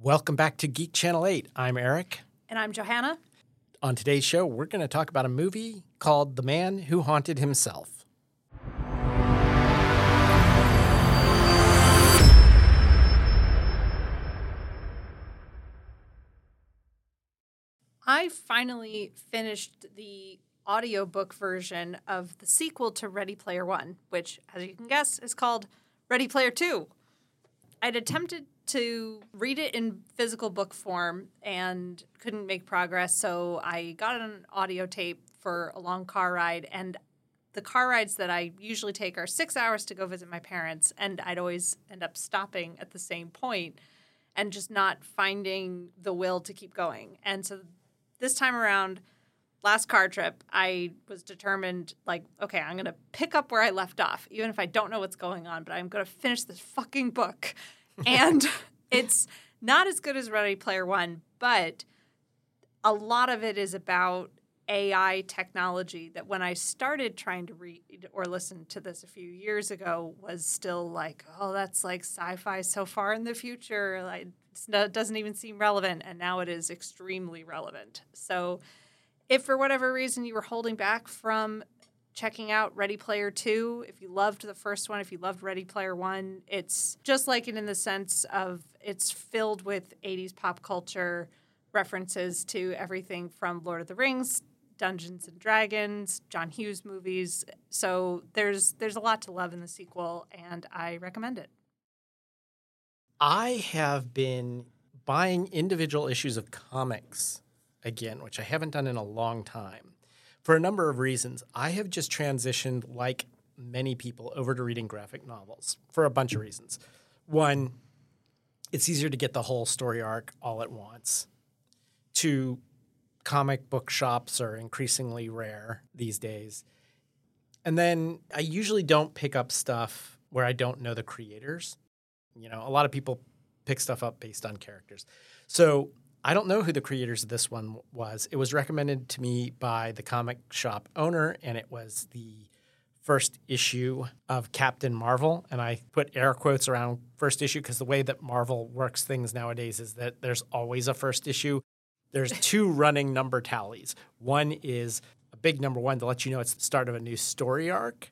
Welcome back to Geek Channel 8. I'm Eric. And I'm Johanna. On today's show, we're going to talk about a movie called The Man Who Haunted Himself. I finally finished the audiobook version of the sequel to Ready Player One, which, as you can guess, is called Ready Player Two. I'd attempted to read it in physical book form and couldn't make progress, so I got an audio tape for a long car ride. And the car rides that I usually take are six hours to go visit my parents, and I'd always end up stopping at the same point and just not finding the will to keep going. And so this time around, last car trip, I was determined, like, okay, I'm going to pick up where I left off, even if I don't know what's going on, but I'm going to finish this fucking book. And it's not as good as Ready Player One, but a lot of it is about AI technology that when I started trying to read or listen to this a few years ago was still like, oh, that's like sci-fi so far in the future. Like it doesn't even seem relevant, and now it is extremely relevant. So, if for whatever reason you were holding back from checking out Ready Player 2, if you loved the first one, if you loved Ready Player 1, it's just like it in the sense of it's filled with 80s pop culture references to everything from Lord of the Rings Dungeons and Dragons, John Hughes movies. So there's there's a lot to love in the sequel, and I recommend it. I have been buying individual issues of comics again, which I haven't done in a long time, for a number of reasons. I have just transitioned, like many people, over to reading graphic novels for a bunch of reasons. One, it's easier to get the whole story arc all at once. Two, comic book shops are increasingly rare these days. And then I usually don't pick up stuff where I don't know the creators. You know, a lot of people pick stuff up based on characters. So I don't know who the creators of this one was. It was recommended to me by the comic shop owner, and it was the first issue of Captain Marvel. And I put air quotes around first issue because the way that Marvel works things nowadays is that there's always a first issue there's two running number tallies. One is a big number one to let you know it's the start of a new story arc.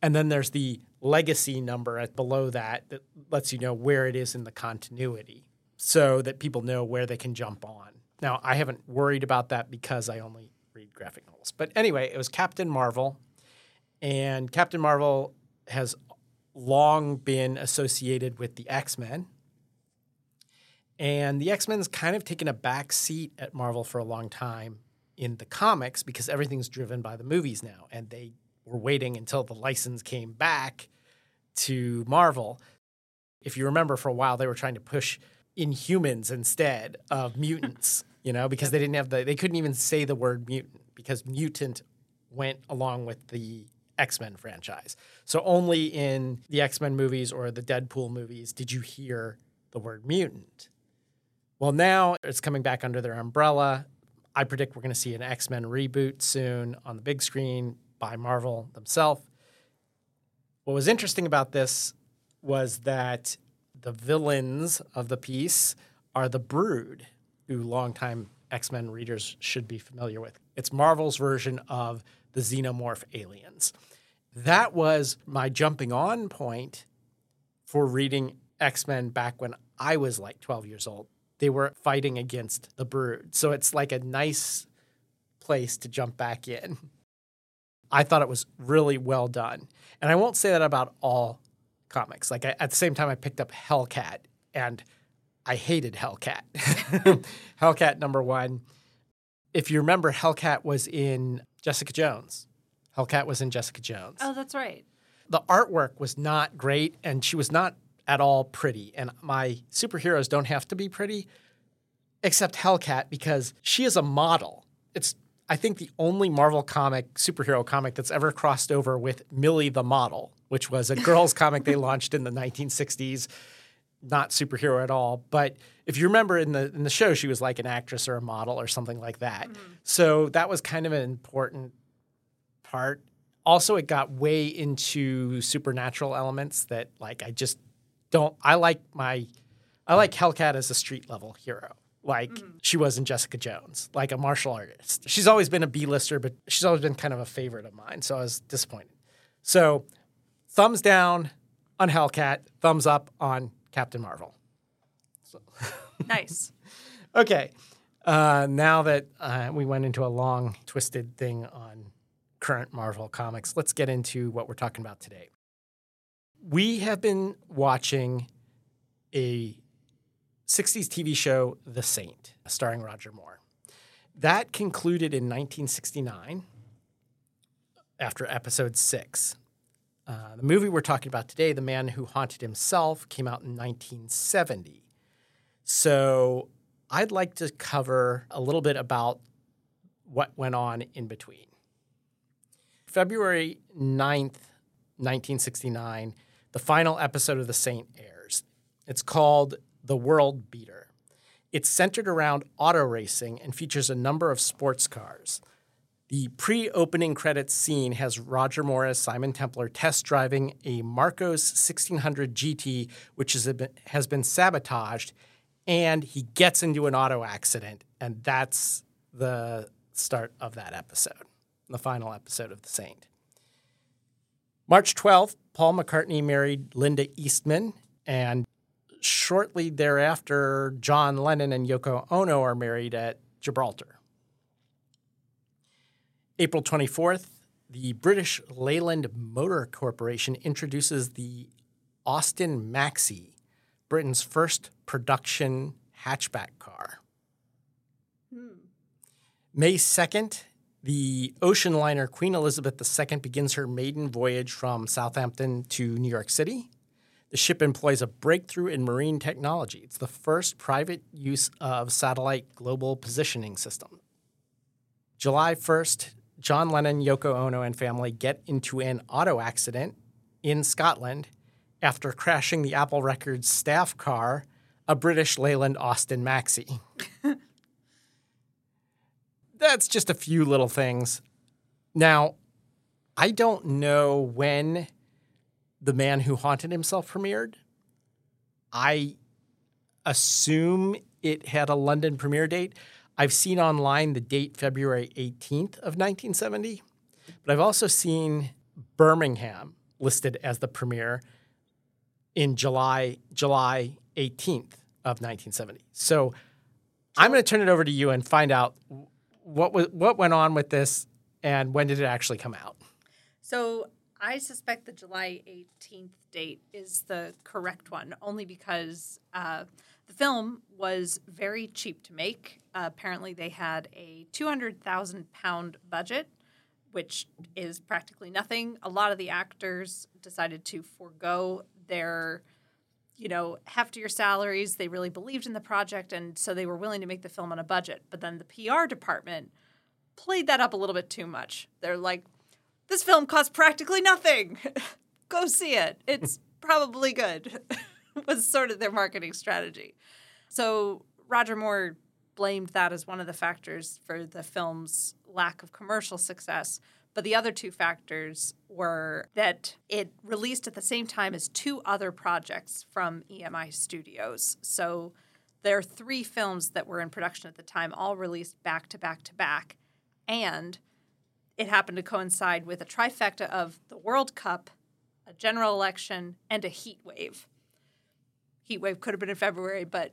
And then there's the legacy number at below that that lets you know where it is in the continuity so that people know where they can jump on. Now, I haven't worried about that because I only read graphic novels. But anyway, it was Captain Marvel. And Captain Marvel has long been associated with the X Men. And the X Men's kind of taken a back seat at Marvel for a long time in the comics because everything's driven by the movies now. And they were waiting until the license came back to Marvel. If you remember, for a while, they were trying to push Inhumans instead of mutants, you know, because they didn't have the, they couldn't even say the word mutant because mutant went along with the X Men franchise. So only in the X Men movies or the Deadpool movies did you hear the word mutant. Well, now it's coming back under their umbrella. I predict we're going to see an X Men reboot soon on the big screen by Marvel themselves. What was interesting about this was that the villains of the piece are the Brood, who longtime X Men readers should be familiar with. It's Marvel's version of the xenomorph aliens. That was my jumping on point for reading X Men back when I was like 12 years old they were fighting against the brood. So it's like a nice place to jump back in. I thought it was really well done. And I won't say that about all comics. Like I, at the same time, I picked up Hellcat and I hated Hellcat. Hellcat number one. If you remember, Hellcat was in Jessica Jones. Hellcat was in Jessica Jones. Oh, that's right. The artwork was not great, and she was not at all pretty. And my superheroes don't have to be pretty, except Hellcat because she is a model. It's I think the only Marvel comic superhero comic that's ever crossed over with Millie the Model, which was a girls comic they launched in the 1960s. Not superhero at all, but if you remember in the in the show, she was like an actress or a model or something like that. Mm-hmm. So that was kind of an important part. Also, it got way into supernatural elements that like I just don't I like my I like Hellcat as a street level hero. Like she was in Jessica Jones, like a martial artist. She's always been a B-lister, but she's always been kind of a favorite of mine. So I was disappointed. So thumbs down on Hellcat, thumbs up on Captain Marvel. Nice. Okay. Uh, now that uh, we went into a long, twisted thing on current Marvel comics, let's get into what we're talking about today. We have been watching a 60s TV show, The Saint, starring Roger Moore. That concluded in 1969 after episode six. Uh, the movie we're talking about today, The Man Who Haunted Himself, came out in 1970. So I'd like to cover a little bit about what went on in between. February 9th, 1969, the final episode of The Saint airs. It's called The World Beater. It's centered around auto racing and features a number of sports cars. The pre opening credits scene has Roger Moore as Simon Templar test driving a Marcos 1600 GT, which is has been sabotaged, and he gets into an auto accident. And that's the start of that episode, the final episode of The Saint. March 12th, Paul McCartney married Linda Eastman, and shortly thereafter, John Lennon and Yoko Ono are married at Gibraltar. April 24th, the British Leyland Motor Corporation introduces the Austin Maxi, Britain's first production hatchback car. Hmm. May 2nd, the ocean liner Queen Elizabeth II begins her maiden voyage from Southampton to New York City. The ship employs a breakthrough in marine technology. It's the first private use of satellite global positioning system. July 1st, John Lennon, Yoko Ono, and family get into an auto accident in Scotland after crashing the Apple Records staff car, a British Leyland Austin Maxi. That's just a few little things. Now, I don't know when The Man Who Haunted Himself premiered. I assume it had a London premiere date. I've seen online the date February 18th of 1970, but I've also seen Birmingham listed as the premiere in July July 18th of 1970. So I'm going to turn it over to you and find out what was, what went on with this and when did it actually come out. So I suspect the July 18th date is the correct one, only because uh, the film was very cheap to make. Apparently, they had a 200,000 pound budget, which is practically nothing. A lot of the actors decided to forego their you know, heftier salaries. They really believed in the project, and so they were willing to make the film on a budget. But then the PR department played that up a little bit too much. They're like, this film costs practically nothing. Go see it. It's probably good, was sort of their marketing strategy. So Roger Moore blamed that as one of the factors for the film's lack of commercial success. But the other two factors were that it released at the same time as two other projects from EMI Studios. So there are three films that were in production at the time, all released back to back to back. And it happened to coincide with a trifecta of the World Cup, a general election, and a heat wave. Heat wave could have been in February, but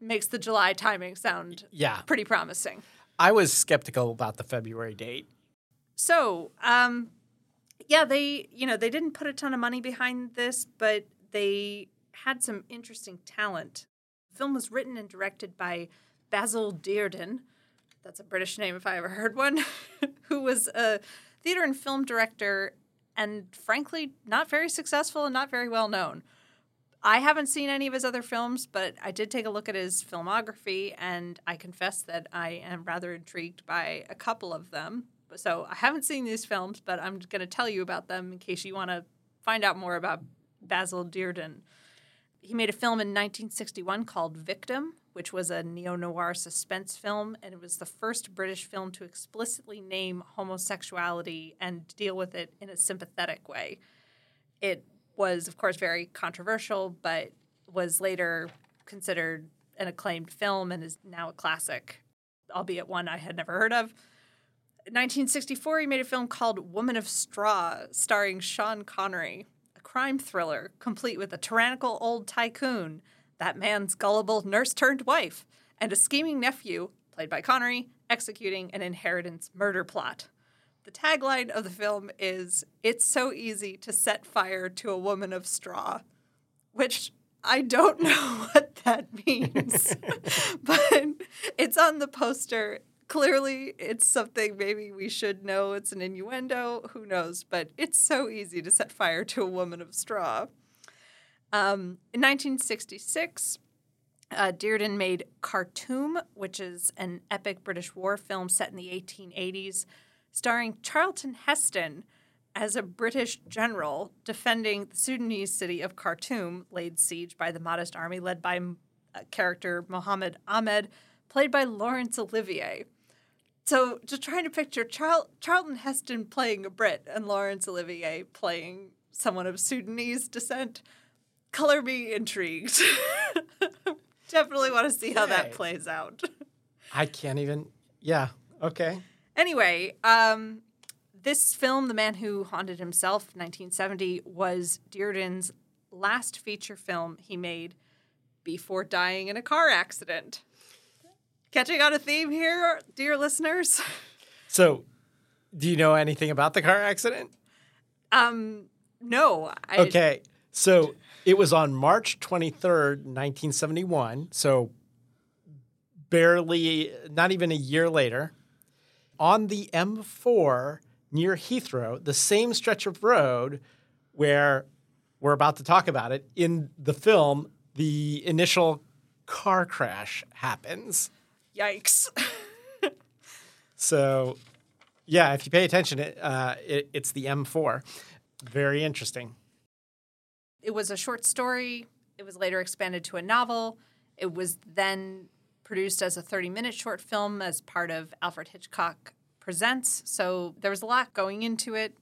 makes the July timing sound Yeah. pretty promising. I was skeptical about the February date. So, um, yeah, they you know they didn't put a ton of money behind this, but they had some interesting talent. The film was written and directed by Basil Dearden. That's a British name if I ever heard one. who was a theater and film director, and frankly, not very successful and not very well known. I haven't seen any of his other films, but I did take a look at his filmography, and I confess that I am rather intrigued by a couple of them. So I haven't seen these films, but I'm going to tell you about them in case you want to find out more about Basil Dearden. He made a film in 1961 called Victim, which was a neo noir suspense film, and it was the first British film to explicitly name homosexuality and deal with it in a sympathetic way. It was, of course, very controversial, but was later considered an acclaimed film and is now a classic, albeit one I had never heard of. In 1964, he made a film called Woman of Straw, starring Sean Connery, a crime thriller complete with a tyrannical old tycoon, that man's gullible nurse turned wife, and a scheming nephew, played by Connery, executing an inheritance murder plot. The tagline of the film is It's so easy to set fire to a woman of straw, which I don't know what that means, but it's on the poster. Clearly, it's something maybe we should know. It's an innuendo. Who knows? But it's so easy to set fire to a woman of straw. Um, in 1966, uh, Dearden made Khartoum, which is an epic British war film set in the 1880s, starring Charlton Heston as a British general defending the Sudanese city of Khartoum, laid siege by the Mahdist army led by uh, character Mohammed Ahmed, played by Laurence Olivier. So, just trying to picture Char- Charlton Heston playing a Brit and Laurence Olivier playing someone of Sudanese descent, color me intrigued. Definitely want to see how that plays out. I can't even. Yeah. Okay. Anyway, um, this film, The Man Who Haunted Himself, 1970, was Dearden's last feature film he made before dying in a car accident. Catching on a theme here, dear listeners? So, do you know anything about the car accident? Um, no. I, Okay. So it was on March 23rd, 1971. So barely, not even a year later, on the M4 near Heathrow, the same stretch of road where we're about to talk about it in the film, the initial car crash happens. Yikes. So, yeah, if you pay attention, it, uh, it, it's the M4. Very interesting. It was a short story. It was later expanded to a novel. It was then produced as a 30 minute short film as part of Alfred Hitchcock Presents. So there was a lot going into it,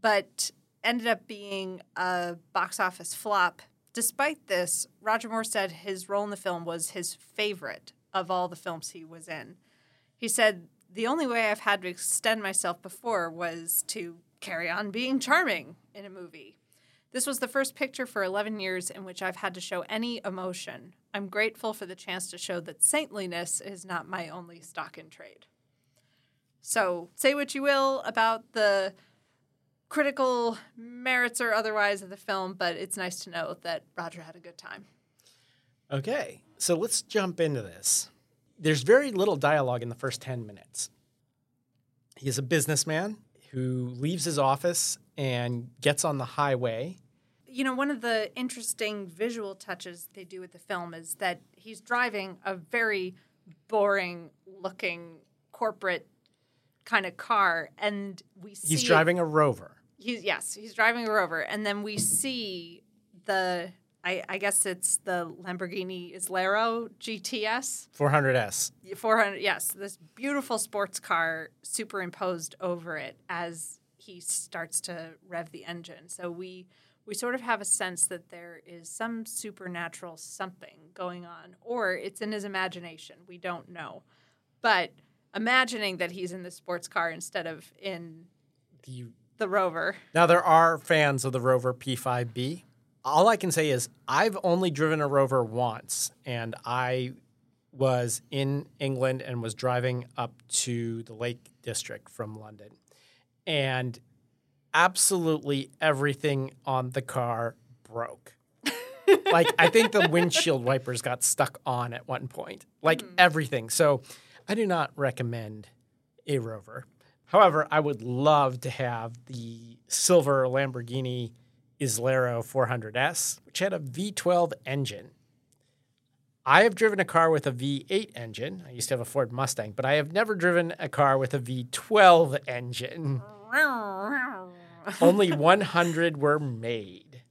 but ended up being a box office flop. Despite this, Roger Moore said his role in the film was his favorite of all the films he was in. He said, The only way I've had to extend myself before was to carry on being charming in a movie. This was the first picture for 11 years in which I've had to show any emotion. I'm grateful for the chance to show that saintliness is not my only stock in trade. So, say what you will about the critical merits or otherwise of the film, but it's nice to know that Roger had a good time. Okay, so let's jump into this. There's very little dialogue in the first 10 minutes. He is a businessman who leaves his office and gets on the highway. You know, one of the interesting visual touches they do with the film is that he's driving a very boring looking corporate kind of car and we see He's driving a rover. He's yes, he's driving a Rover, and then we see the I, I guess it's the Lamborghini Islero GTS 400S. 400. Yes, this beautiful sports car superimposed over it as he starts to rev the engine. So we we sort of have a sense that there is some supernatural something going on, or it's in his imagination. We don't know, but imagining that he's in the sports car instead of in The- the Rover. Now, there are fans of the Rover P5B. All I can say is I've only driven a Rover once, and I was in England and was driving up to the Lake District from London. And absolutely everything on the car broke. like, I think the windshield wipers got stuck on at one point, like hmm. everything. So, I do not recommend a Rover. However, I would love to have the silver Lamborghini Islero 400S, which had a V12 engine. I have driven a car with a V8 engine. I used to have a Ford Mustang, but I have never driven a car with a V12 engine. Only 100 were made.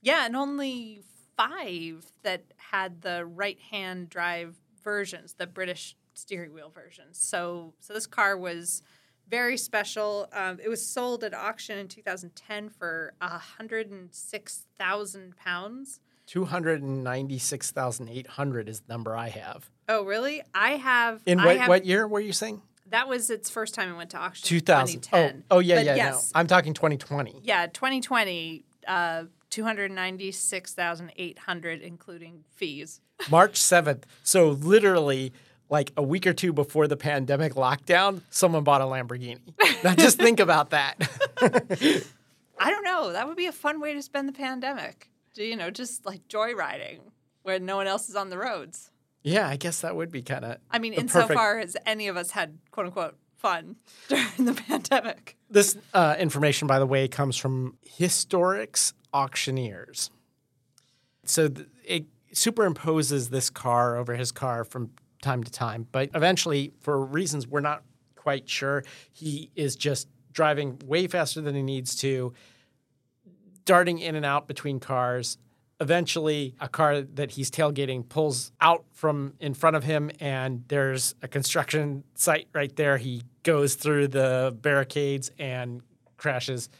Yeah, and only five that had the right hand drive versions, the British steering wheel versions. So, so this car was very special. Um, it was sold at auction in 2010 for hundred and six thousand pounds, 296,800 is the number I have. Oh, really? I have. In I what, have, what year were you saying? That was its first time it went to auction. 2000. 2010. Oh, oh yeah, But yeah. Yes. No, I'm talking 2020. Yeah, 2020, uh, 296,800, including fees. March 7th. So literally like a week or two before the pandemic lockdown, someone bought a Lamborghini. now just think about that. I don't know. That would be a fun way to spend the pandemic. You know, just like joyriding where no one else is on the roads. Yeah, I guess that would be kind of I mean, insofar as any of us had quote unquote fun during the pandemic. This uh, information, by the way, comes from Historics Auctioneers. So th- it superimposes this car over his car from time to time, but eventually, for reasons we're not quite sure, he is just driving way faster than he needs to, darting in and out between cars. Eventually, a car that he's tailgating pulls out from in front of him, and there's a construction site right there. He goes through the barricades and crashes.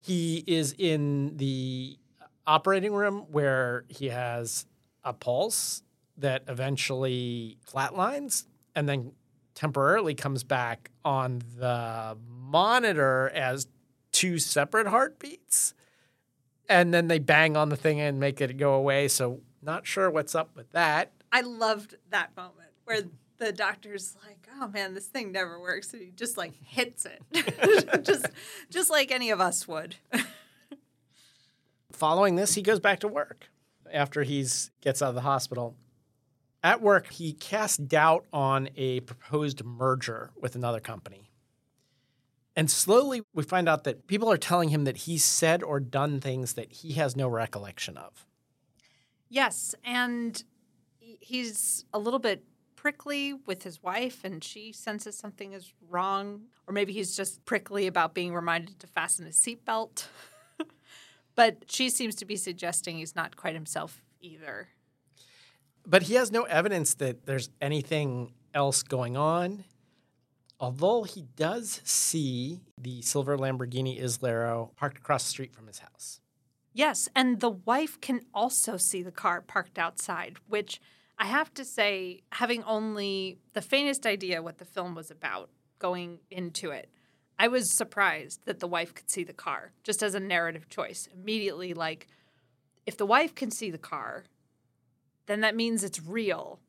He is in the operating room where he has a pulse that eventually flatlines and then temporarily comes back on the monitor as two separate heartbeats and then they bang on the thing and make it go away. So not sure what's up with that. I loved that moment where the doctor's like, "Oh man, this thing never works," and he just like hits it, just just like any of us would. Following this, he goes back to work after he's gets out of the hospital. At work, he casts doubt on a proposed merger with another company. And slowly we find out that people are telling him that he's said or done things that he has no recollection of. Yes, and he's a little bit prickly with his wife, and she senses something is wrong, or maybe he's just prickly about being reminded to fasten his seatbelt. but she seems to be suggesting he's not quite himself either. But he has no evidence that there's anything else going on. Although he does see the silver Lamborghini Islero parked across the street from his house. Yes, and the wife can also see the car parked outside, which I have to say, having only the faintest idea what the film was about going into it, I was surprised that the wife could see the car just as a narrative choice. Immediately, like, if the wife can see the car, then that means it's real.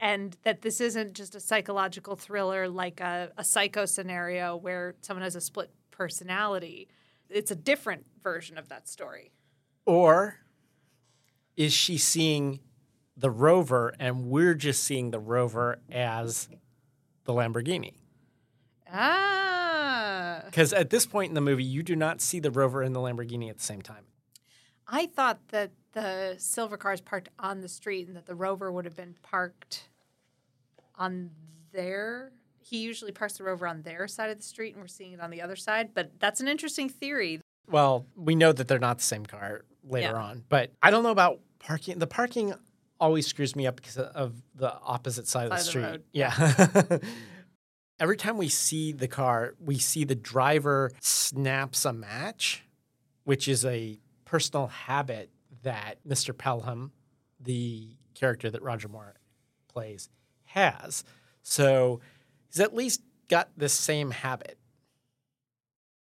And that this isn't just a psychological thriller like a, a psycho scenario where someone has a split personality. It's a different version of that story. Or is she seeing the rover and we're just seeing the rover as the Lamborghini? Ah. Because at this point in the movie, you do not see the rover and the Lamborghini at the same time. I thought that the silver car is parked on the street and that the rover would have been parked on their. He usually parks the rover on their side of the street and we're seeing it on the other side. But that's an interesting theory. Well, we know that they're not the same car later Yeah. on, but I don't know about parking. The parking always screws me up because of the opposite side, of the Side of the street. Yeah. Every time we see the car, we see the driver snaps a match, which is a personal habit that Mr. Pelham, the character that Roger Moore plays, has. So he's at least got this same habit.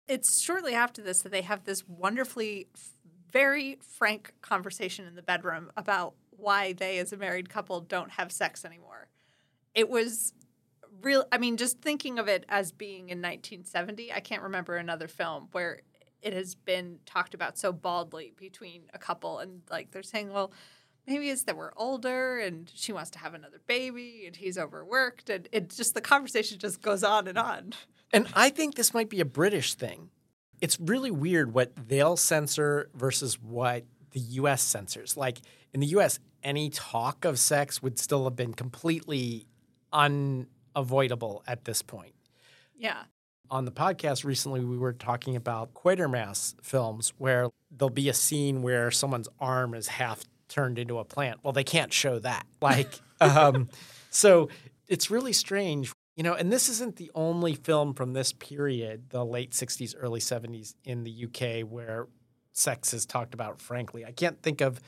It's shortly after this that they have this wonderfully, very frank conversation in the bedroom about why they, as a married couple, don't have sex anymore. It was real. I mean, just thinking of it as being in 1970, I can't remember another film where it has been talked about so baldly between a couple. And like they're saying, well, maybe it's that we're older and she wants to have another baby and he's overworked. And it just, the conversation just goes on and on. And I think this might be a British thing. It's really weird what they'll censor versus what the US censors. Like in the US, any talk of sex would still have been completely unavoidable at this point. Yeah. On the podcast recently, we were talking about Quatermass films where there'll be a scene where someone's arm is half turned into a plant. Well, they can't show that. Like, um, so it's really strange, you know. And this isn't the only film from this period, the late '60s, early '70s in the UK, where sex is talked about frankly. I can't think of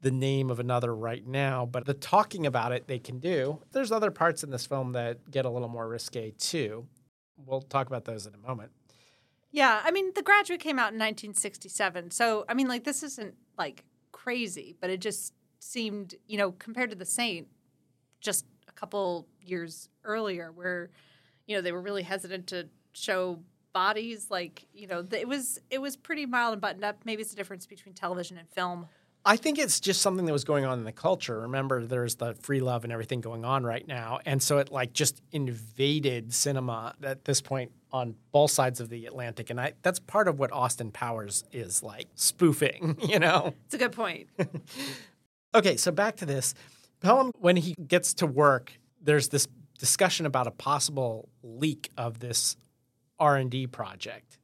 the name of another right now, but the talking about it they can do. There's other parts in this film that get a little more risque too. We'll talk about those in a moment. Yeah, I mean, The Graduate came out in 1967. So, I mean, like, this isn't like crazy, but it just seemed, you know, compared to The Saint, just a couple years earlier, where, you know, they were really hesitant to show bodies. Like, you know, it was it was pretty mild and buttoned up. Maybe it's the difference between television and film. I think it's just something that was going on in the culture. Remember, there's the free love and everything going on right now. And so it like just invaded cinema at this point on both sides of the Atlantic. And I that's part of what Austin Powers is like spoofing, you know? It's a good point. Okay, so back to this. Pelham, when he gets to work, there's this discussion about a possible leak of this R&D project.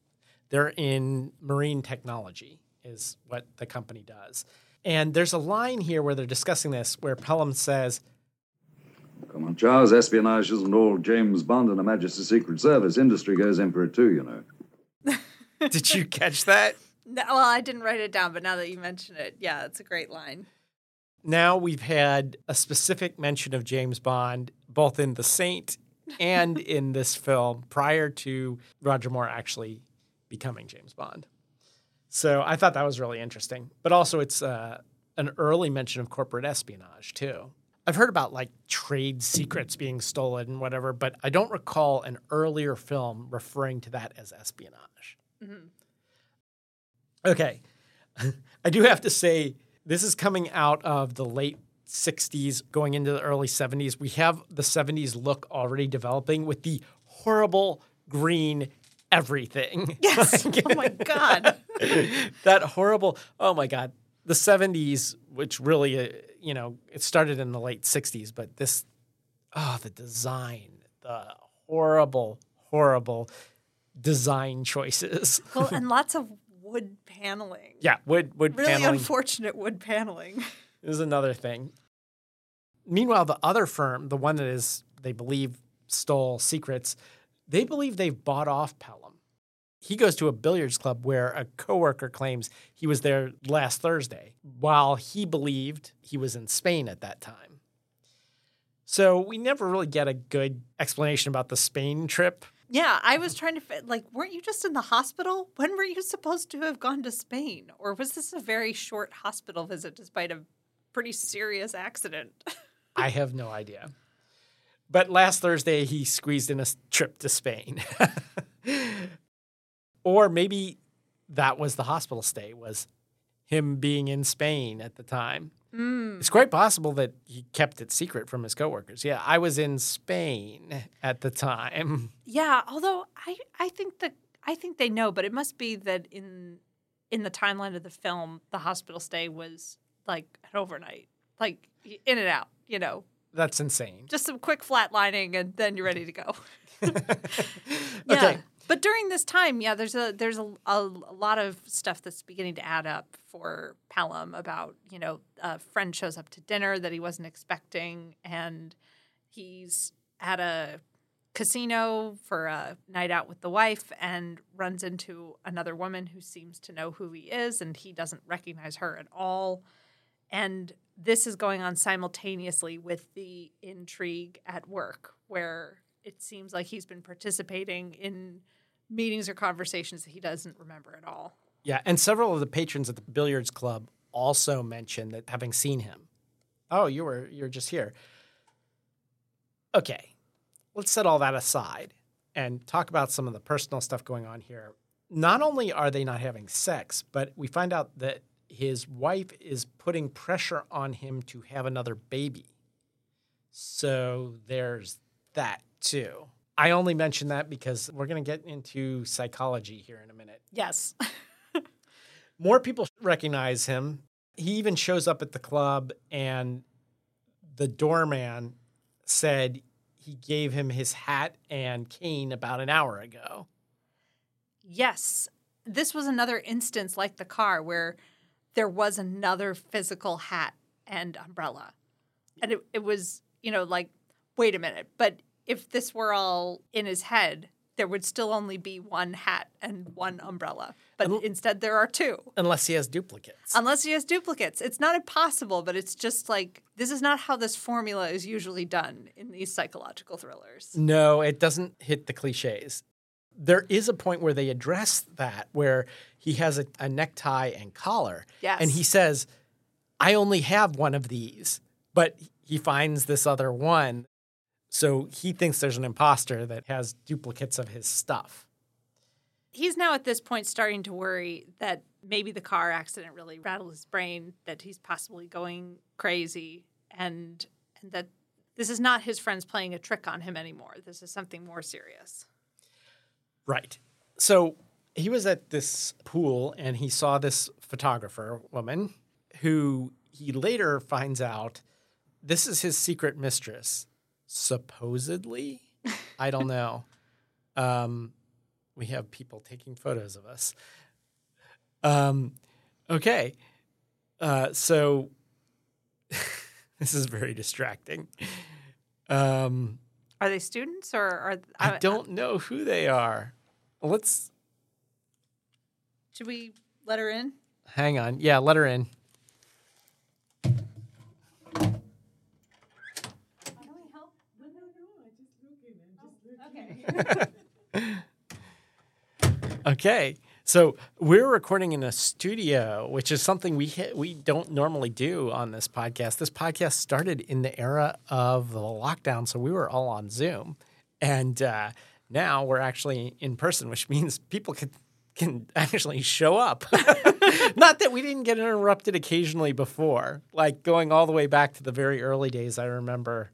They're in marine technology is what the company does. And there's a line here where they're discussing this where Pelham says, Come on, Charles. Espionage isn't all James Bond and the Majesty's Secret Service. Industry goes in for it too, you know. "Did you catch that?" No, well, I didn't write it down, but now that you mention it, yeah, it's a great line. Now we've had a specific mention of James Bond both in The Saint and in this film prior to Roger Moore actually becoming James Bond. So I thought that was really interesting. But also, it's uh, an early mention of corporate espionage, too. I've heard about like trade secrets being stolen and whatever, but I don't recall an earlier film referring to that as espionage. Okay. I do have to say, this is coming out of the late 60s, going into the early 70s. We have the 70s look already developing with the horrible green everything. Yes. oh my God. that horrible, oh my God. The 70s, which really, uh, you know, it started in the late 60s, but this, oh, the design, the horrible, horrible design choices. Well, and lots of wood paneling. yeah, wood, wood Really paneling. Really unfortunate wood paneling. is another thing. Meanwhile, the other firm, the one that is they believe stole secrets, they believe they've bought off Pelham. He goes to a billiards club where a coworker claims he was there last Thursday, while he believed he was in Spain at that time. So we never really get a good explanation about the Spain trip. Yeah, I was trying to fit like, weren't you just in the hospital? When were you supposed to have gone to Spain? Or was this a very short hospital visit despite a pretty serious accident? I have no idea. But last Thursday, he squeezed in a trip to Spain. or maybe that was the hospital stay, was him being in Spain at the time. Mm. It's quite possible that he kept it secret from his coworkers. Yeah, I was in Spain at the time. yeah, although I, I think that I think they know, but it must be that in in the timeline of the film, the hospital stay was like an overnight, like in and out, you know, That's insane. just some quick flatlining and then you're ready to go. Okay. But during this time, yeah, there's a there's a, a lot of stuff that's beginning to add up for Pelham about you know a friend shows up to dinner that he wasn't expecting, and he's at a casino for a night out with the wife and runs into another woman who seems to know who he is, and he doesn't recognize her at all. And this is going on simultaneously with the intrigue at work, where it seems like he's been participating in meetings or conversations that he doesn't remember at all. Yeah, and several of the patrons at the billiards club also mentioned that having seen him. Oh, you were you're just here. Okay. Let's set all that aside and talk about some of the personal stuff going on here. Not only are they not having sex, but we find out that his wife is putting pressure on him to have another baby. So there's that too. I only mention that because we're going to get into psychology here in a minute. Yes. More people recognize him. He even shows up at the club, and the doorman said he gave him his hat and cane about an hour ago. yes. This was another instance like the car where there was another physical hat and umbrella. And it, it was, you know, like, wait a minute, but if this were all in his head, there would still only be one hat and one umbrella. But And- instead, there are two. Unless he has duplicates. Unless he has duplicates. It's not impossible, but it's just like this is not how this formula is usually done in these psychological thrillers. No, it doesn't hit the cliches. There is a point where they address that, where he has a, a necktie and collar. Yes. And he says, I only have one of these, but he finds this other one. So he thinks there's an imposter that has duplicates of his stuff. He's now at this point starting to worry that maybe the car accident really rattled his brain, that he's possibly going crazy, and and that this is not his friends playing a trick on him anymore. This is something more serious. Right. So he was at this pool and he saw this photographer woman who he later finds out this is his secret mistress, supposedly. I don't know. Um, we have people taking photos of us. Um, okay. Uh, so this is very distracting. Um, Are they students or are I don't know who they are. Let's Should we let her in? hang on. Yeah, let her in. Okay. So we're recording in a studio, which is something we hit, we don't normally do on this podcast. This podcast started in the era of the lockdown, so we were all on Zoom, and uh, now we're actually in person, which means people can can actually show up. Not that we didn't get interrupted occasionally before, like going all the way back to the very early days. I remember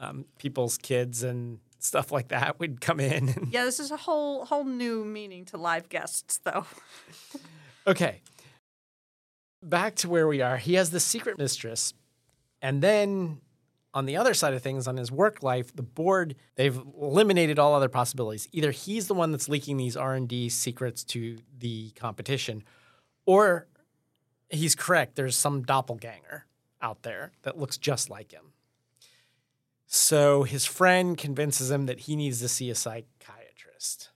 um, people's kids and stuff like that would come in. Yeah, this is a whole whole new meaning to live guests, though. Okay. Back to where we are. He has the secret mistress. And then on the other side of things, on his work life, the board, they've eliminated all other possibilities. Either he's the one that's leaking these R&D secrets to the competition, or he's correct. There's some doppelganger out there that looks just like him. So his friend convinces him that he needs to see a psychiatrist.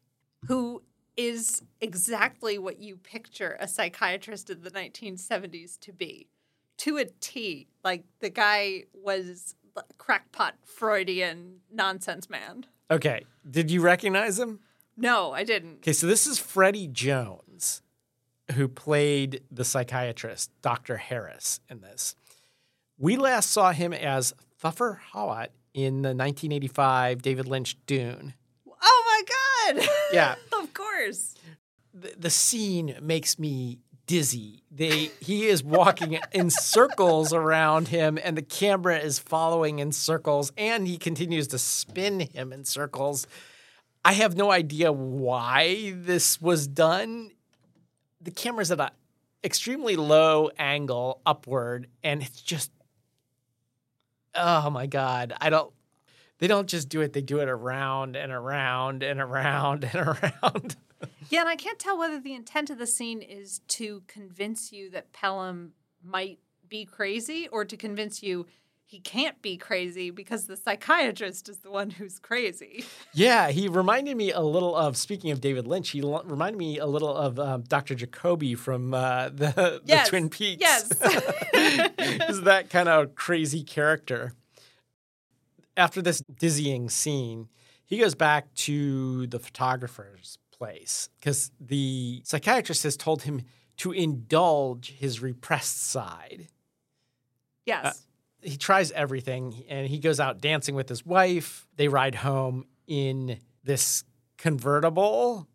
Who is exactly what you picture a psychiatrist in the 1970s to be, to a T. Like the guy was a crackpot Freudian nonsense man. Okay, did you recognize him? No, I didn't. Okay, so this is Freddie Jones, who played the psychiatrist, Dr. Harris, in this. We last saw him as Thufir Hawat in the 1985 David Lynch Dune. Oh my god! Yeah. of course. The, the scene makes me dizzy. They he is walking in circles around him, and the camera is following in circles, and he continues to spin him in circles. I have no idea why this was done. The camera's at an extremely low angle upward, and it's just oh my god! I don't. They don't just do it; they do it around and around and around and around. Yeah, and I can't tell whether the intent of the scene is to convince you that Pelham might be crazy or to convince you he can't be crazy because the psychiatrist is the one who's crazy. Yeah, he reminded me a little of. Speaking of David Lynch, he l- reminded me a little of um, Dr. Jacoby from uh, the, the Yes, Twin Peaks. yes. is that kind of crazy character? After this dizzying scene, he goes back to the photographer's place because the psychiatrist has told him to indulge his repressed side Yes. He tries everything and he goes out dancing with his wife. They ride home in this convertible.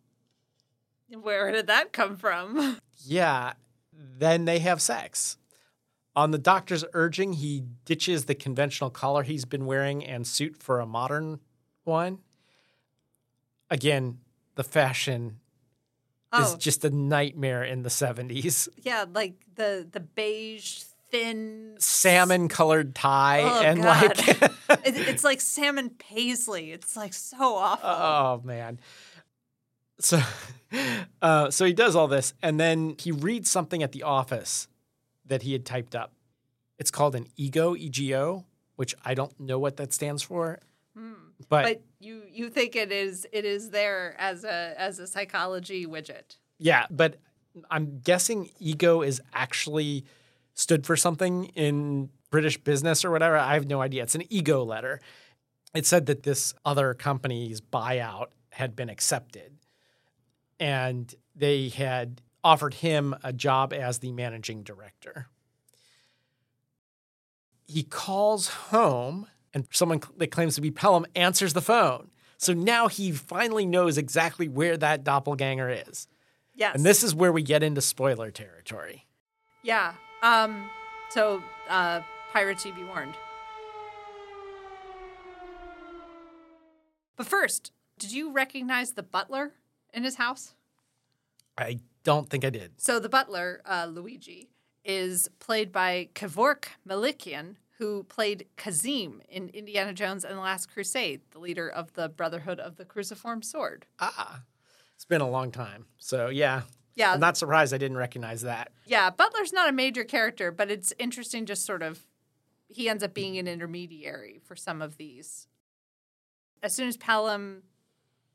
Where did that come from? Yeah. Then they have sex. On the doctor's urging, he ditches the conventional collar he's been wearing and suit for a modern one. Again, the fashion is Oh, just a nightmare in the 70s. yeah, like the the beige thin Salmon colored tie Oh, and God. like It, it's like salmon paisley. It's like so awful. Oh man. So uh, so he does all this and then he reads something at the office that he had typed up. It's called an ego, EGO, which I don't know what that stands for. But, But you you think it is it is there as a as a psychology widget. yeah, but I'm guessing ego is actually stood for something in British business or whatever. I have no idea. It's an ego letter. It said that this other company's buyout had been accepted and they had offered him a job as the managing director. He calls home and someone that claims to be Pelham answers the phone. So now he finally knows exactly where that doppelganger is. Yes. And this is where we get into spoiler territory. Yeah. Um so uh pirates be warned. But first, did you recognize the butler in his house? I don't think I did. So the butler, uh, Luigi, is played by Kevork Malikyan, who played Kazim in Indiana Jones and the Last Crusade, the leader of the Brotherhood of the Cruciform Sword. Ah, it's been a long time. So, yeah. Yeah, I'm not surprised I didn't recognize that. yeah. Butler's not a major character, but it's interesting. Just sort of, he ends up being an intermediary for some of these. As soon as Pelham,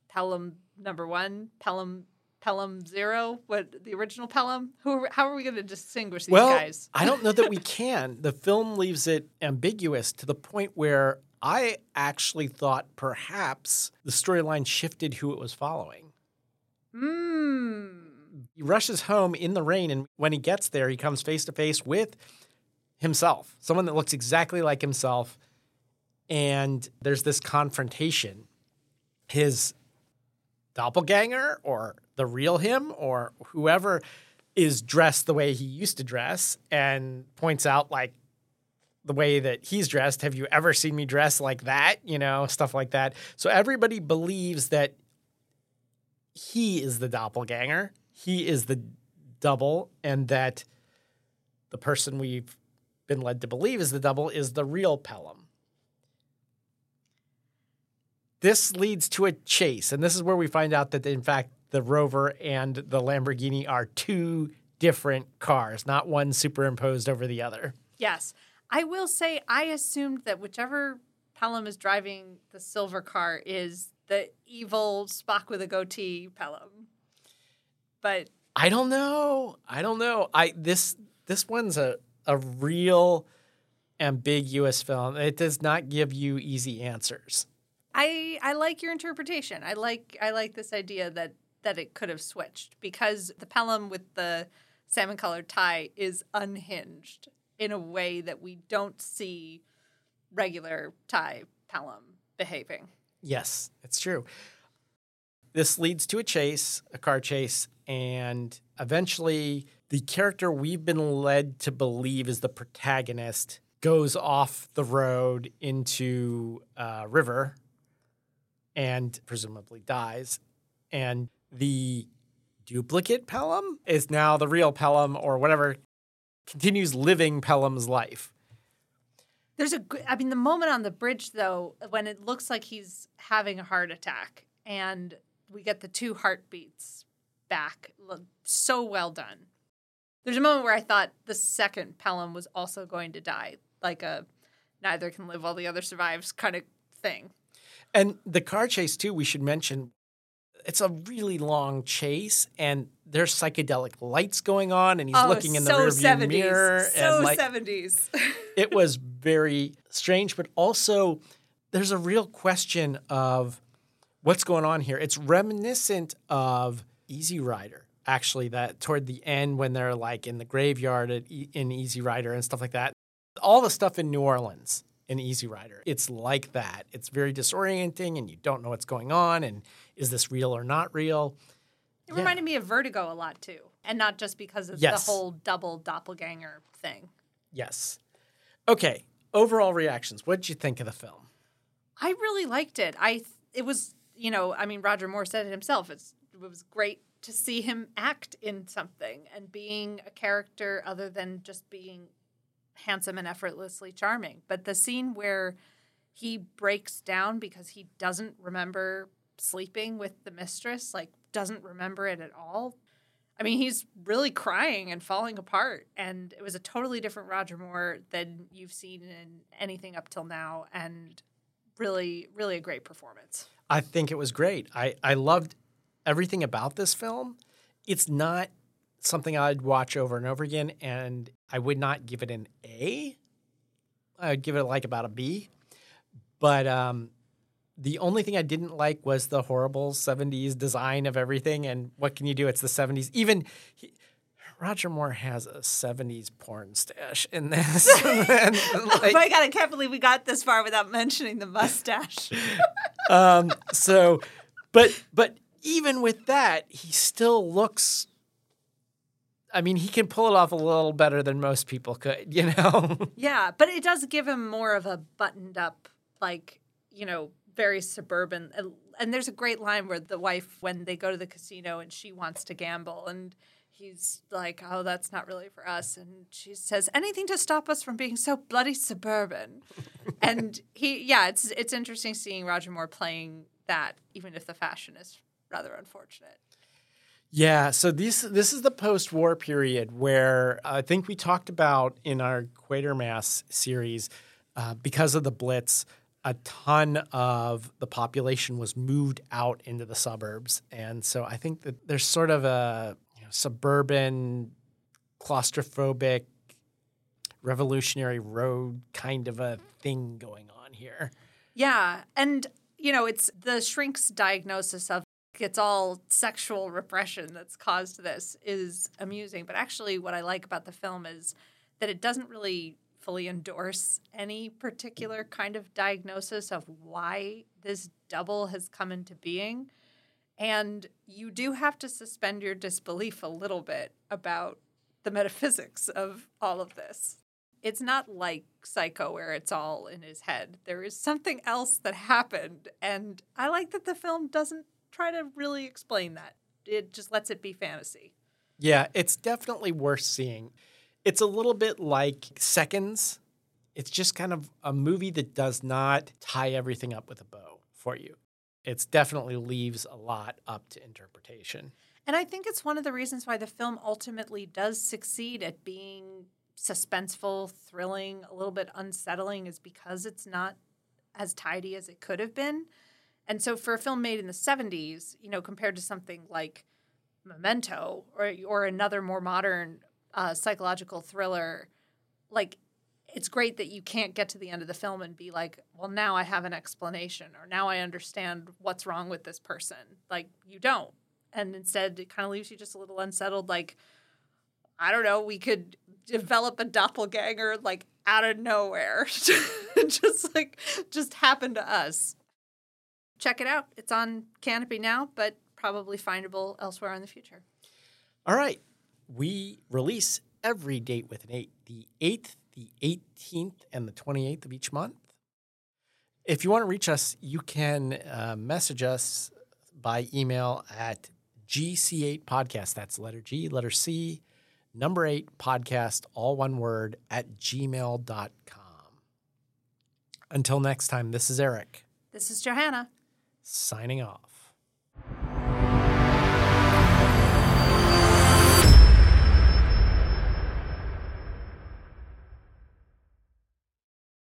Pelham number one, Pelham, Pelham zero, what the original Pelham? Who? How are we going to distinguish these well, guys? I don't know that we can. The film leaves it ambiguous to the point where I actually thought perhaps the storyline shifted who it was following. Hmm. He rushes home in the rain, and when he gets there, he comes face to face with himself, someone that looks exactly like himself. And there's this confrontation. His doppelganger or the real him or whoever is dressed the way he used to dress and points out like the way that he's dressed have you ever seen me dress like that you know stuff like that so everybody believes that he is the doppelganger he is the double and that the person we've been led to believe is the double is the real Pelham this leads to a chase, and this is where we find out that in fact the Rover and the Lamborghini are two different cars, not one superimposed over the other. Yes. I will say I assumed that whichever Pelham is driving the silver car is the evil Spock with a goatee Pelham. But I don't know. I don't know. I this this one's a a real ambiguous film. It does not give you easy answers. I I like your interpretation. I like I like this idea that that it could have switched because the Pelham with the salmon colored tie is unhinged in a way that we don't see regular tie Pelham behaving. Yes, it's true. This leads to a chase, a car chase, and eventually the character we've been led to believe is the protagonist goes off the road into a river and presumably dies. And the duplicate Pelham is now the real Pelham or whatever continues living Pelham's life. There's a, I mean, the moment on the bridge though, when it looks like he's having a heart attack, and we get the two heartbeats back, so well done. There's a moment where I thought the second Pelham was also going to die, like a neither can live while the other survives kind of thing. And the car chase too, we should mention, it's a really long chase, and there's psychedelic lights going on, and he's oh, looking in the Oh, so rearview 70s, mirror, So and like 70s. it was very strange. But also, there's a real question of what's going on here. It's reminiscent of Easy Rider, actually. That toward the end when they're like in the graveyard at, E- in Easy Rider and stuff like that. All the stuff in New Orleans in Easy Rider. It's like that. It's very disorienting and you don't know what's going on and is this real or not real? It reminded me of Vertigo a lot too, and not just because of Yes. the whole double doppelganger thing. Yes. Okay. Overall reactions. What did you think of the film? I really liked it. I it was you know I mean Roger Moore said it himself. It's it was great to see him act in something and being a character other than just being handsome and effortlessly charming. But the scene where he breaks down because he doesn't remember sleeping with the mistress, like doesn't remember it at all. I mean, he's really crying and falling apart. And it was a totally different Roger Moore than you've seen in anything up till now. And really, really a great performance. I think it was great. I, I loved everything about this film. It's not something I'd watch over and over again, and I would not give it an A. I'd give it like about a B. But um, the only thing I didn't like was the horrible 70s design of everything. And what can you do? It's the 70s. Even he, Roger Moore has a 70s porn stash in this. And, oh my God, I can't believe we got this far without mentioning the mustache. um, so, but, but even with that, he still looks I mean, he can pull it off a little better than most people could, you know? yeah, but it does give him more of a buttoned up, like, you know, very suburban. And there's a great line where the wife, when they go to the casino and she wants to gamble, and he's like, oh, that's not really for us. And she says, anything to stop us from being so bloody suburban. and he, yeah, it's, it's interesting seeing Roger Moore playing that, even if the fashion is rather unfortunate. Yeah, so this this is the post-war period where I think we talked about in our Quatermass series uh, because of the Blitz, a ton of the population was moved out into the suburbs, and so I think that there's sort of a you know, suburban, claustrophobic, revolutionary road kind of a thing going on here. Yeah, and you know, it's the shrink's diagnosis of it's all sexual repression that's caused this is amusing. But actually, what I like about the film is that it doesn't really fully endorse any particular kind of diagnosis of why this double has come into being. And you do have to suspend your disbelief a little bit about the metaphysics of all of this. It's not like Psycho where it's all in his head. There is something else that happened. And I like that the film doesn't try to really explain that. It just lets it be fantasy. Yeah, it's definitely worth seeing. It's a little bit like Seconds. It's just kind of a movie that does not tie everything up with a bow for you. It's definitely leaves a lot up to interpretation. And I think it's one of the reasons why the film ultimately does succeed at being suspenseful, thrilling, a little bit unsettling, is because it's not as tidy as it could have been. And so for a film made in the 70s, you know, compared to something like Memento or or another more modern uh, psychological thriller, like it's great that you can't get to the end of the film and be like, well, now I have an explanation or now I understand what's wrong with this person. Like you don't. And instead it kind of leaves you just a little unsettled like I don't know, we could develop a doppelganger like out of nowhere. just like just happened to us check it out. It's on Kanopy now, but probably findable elsewhere in the future. All right. We release every date with an eight the 8th, the 18th, and the 28th of each month. If you want to reach us, you can uh, message us by email at GC8podcast. That's letter G, letter C, number eight podcast, all one word, at gmail.com. Until next time, this is Eric. This is Johanna signing off.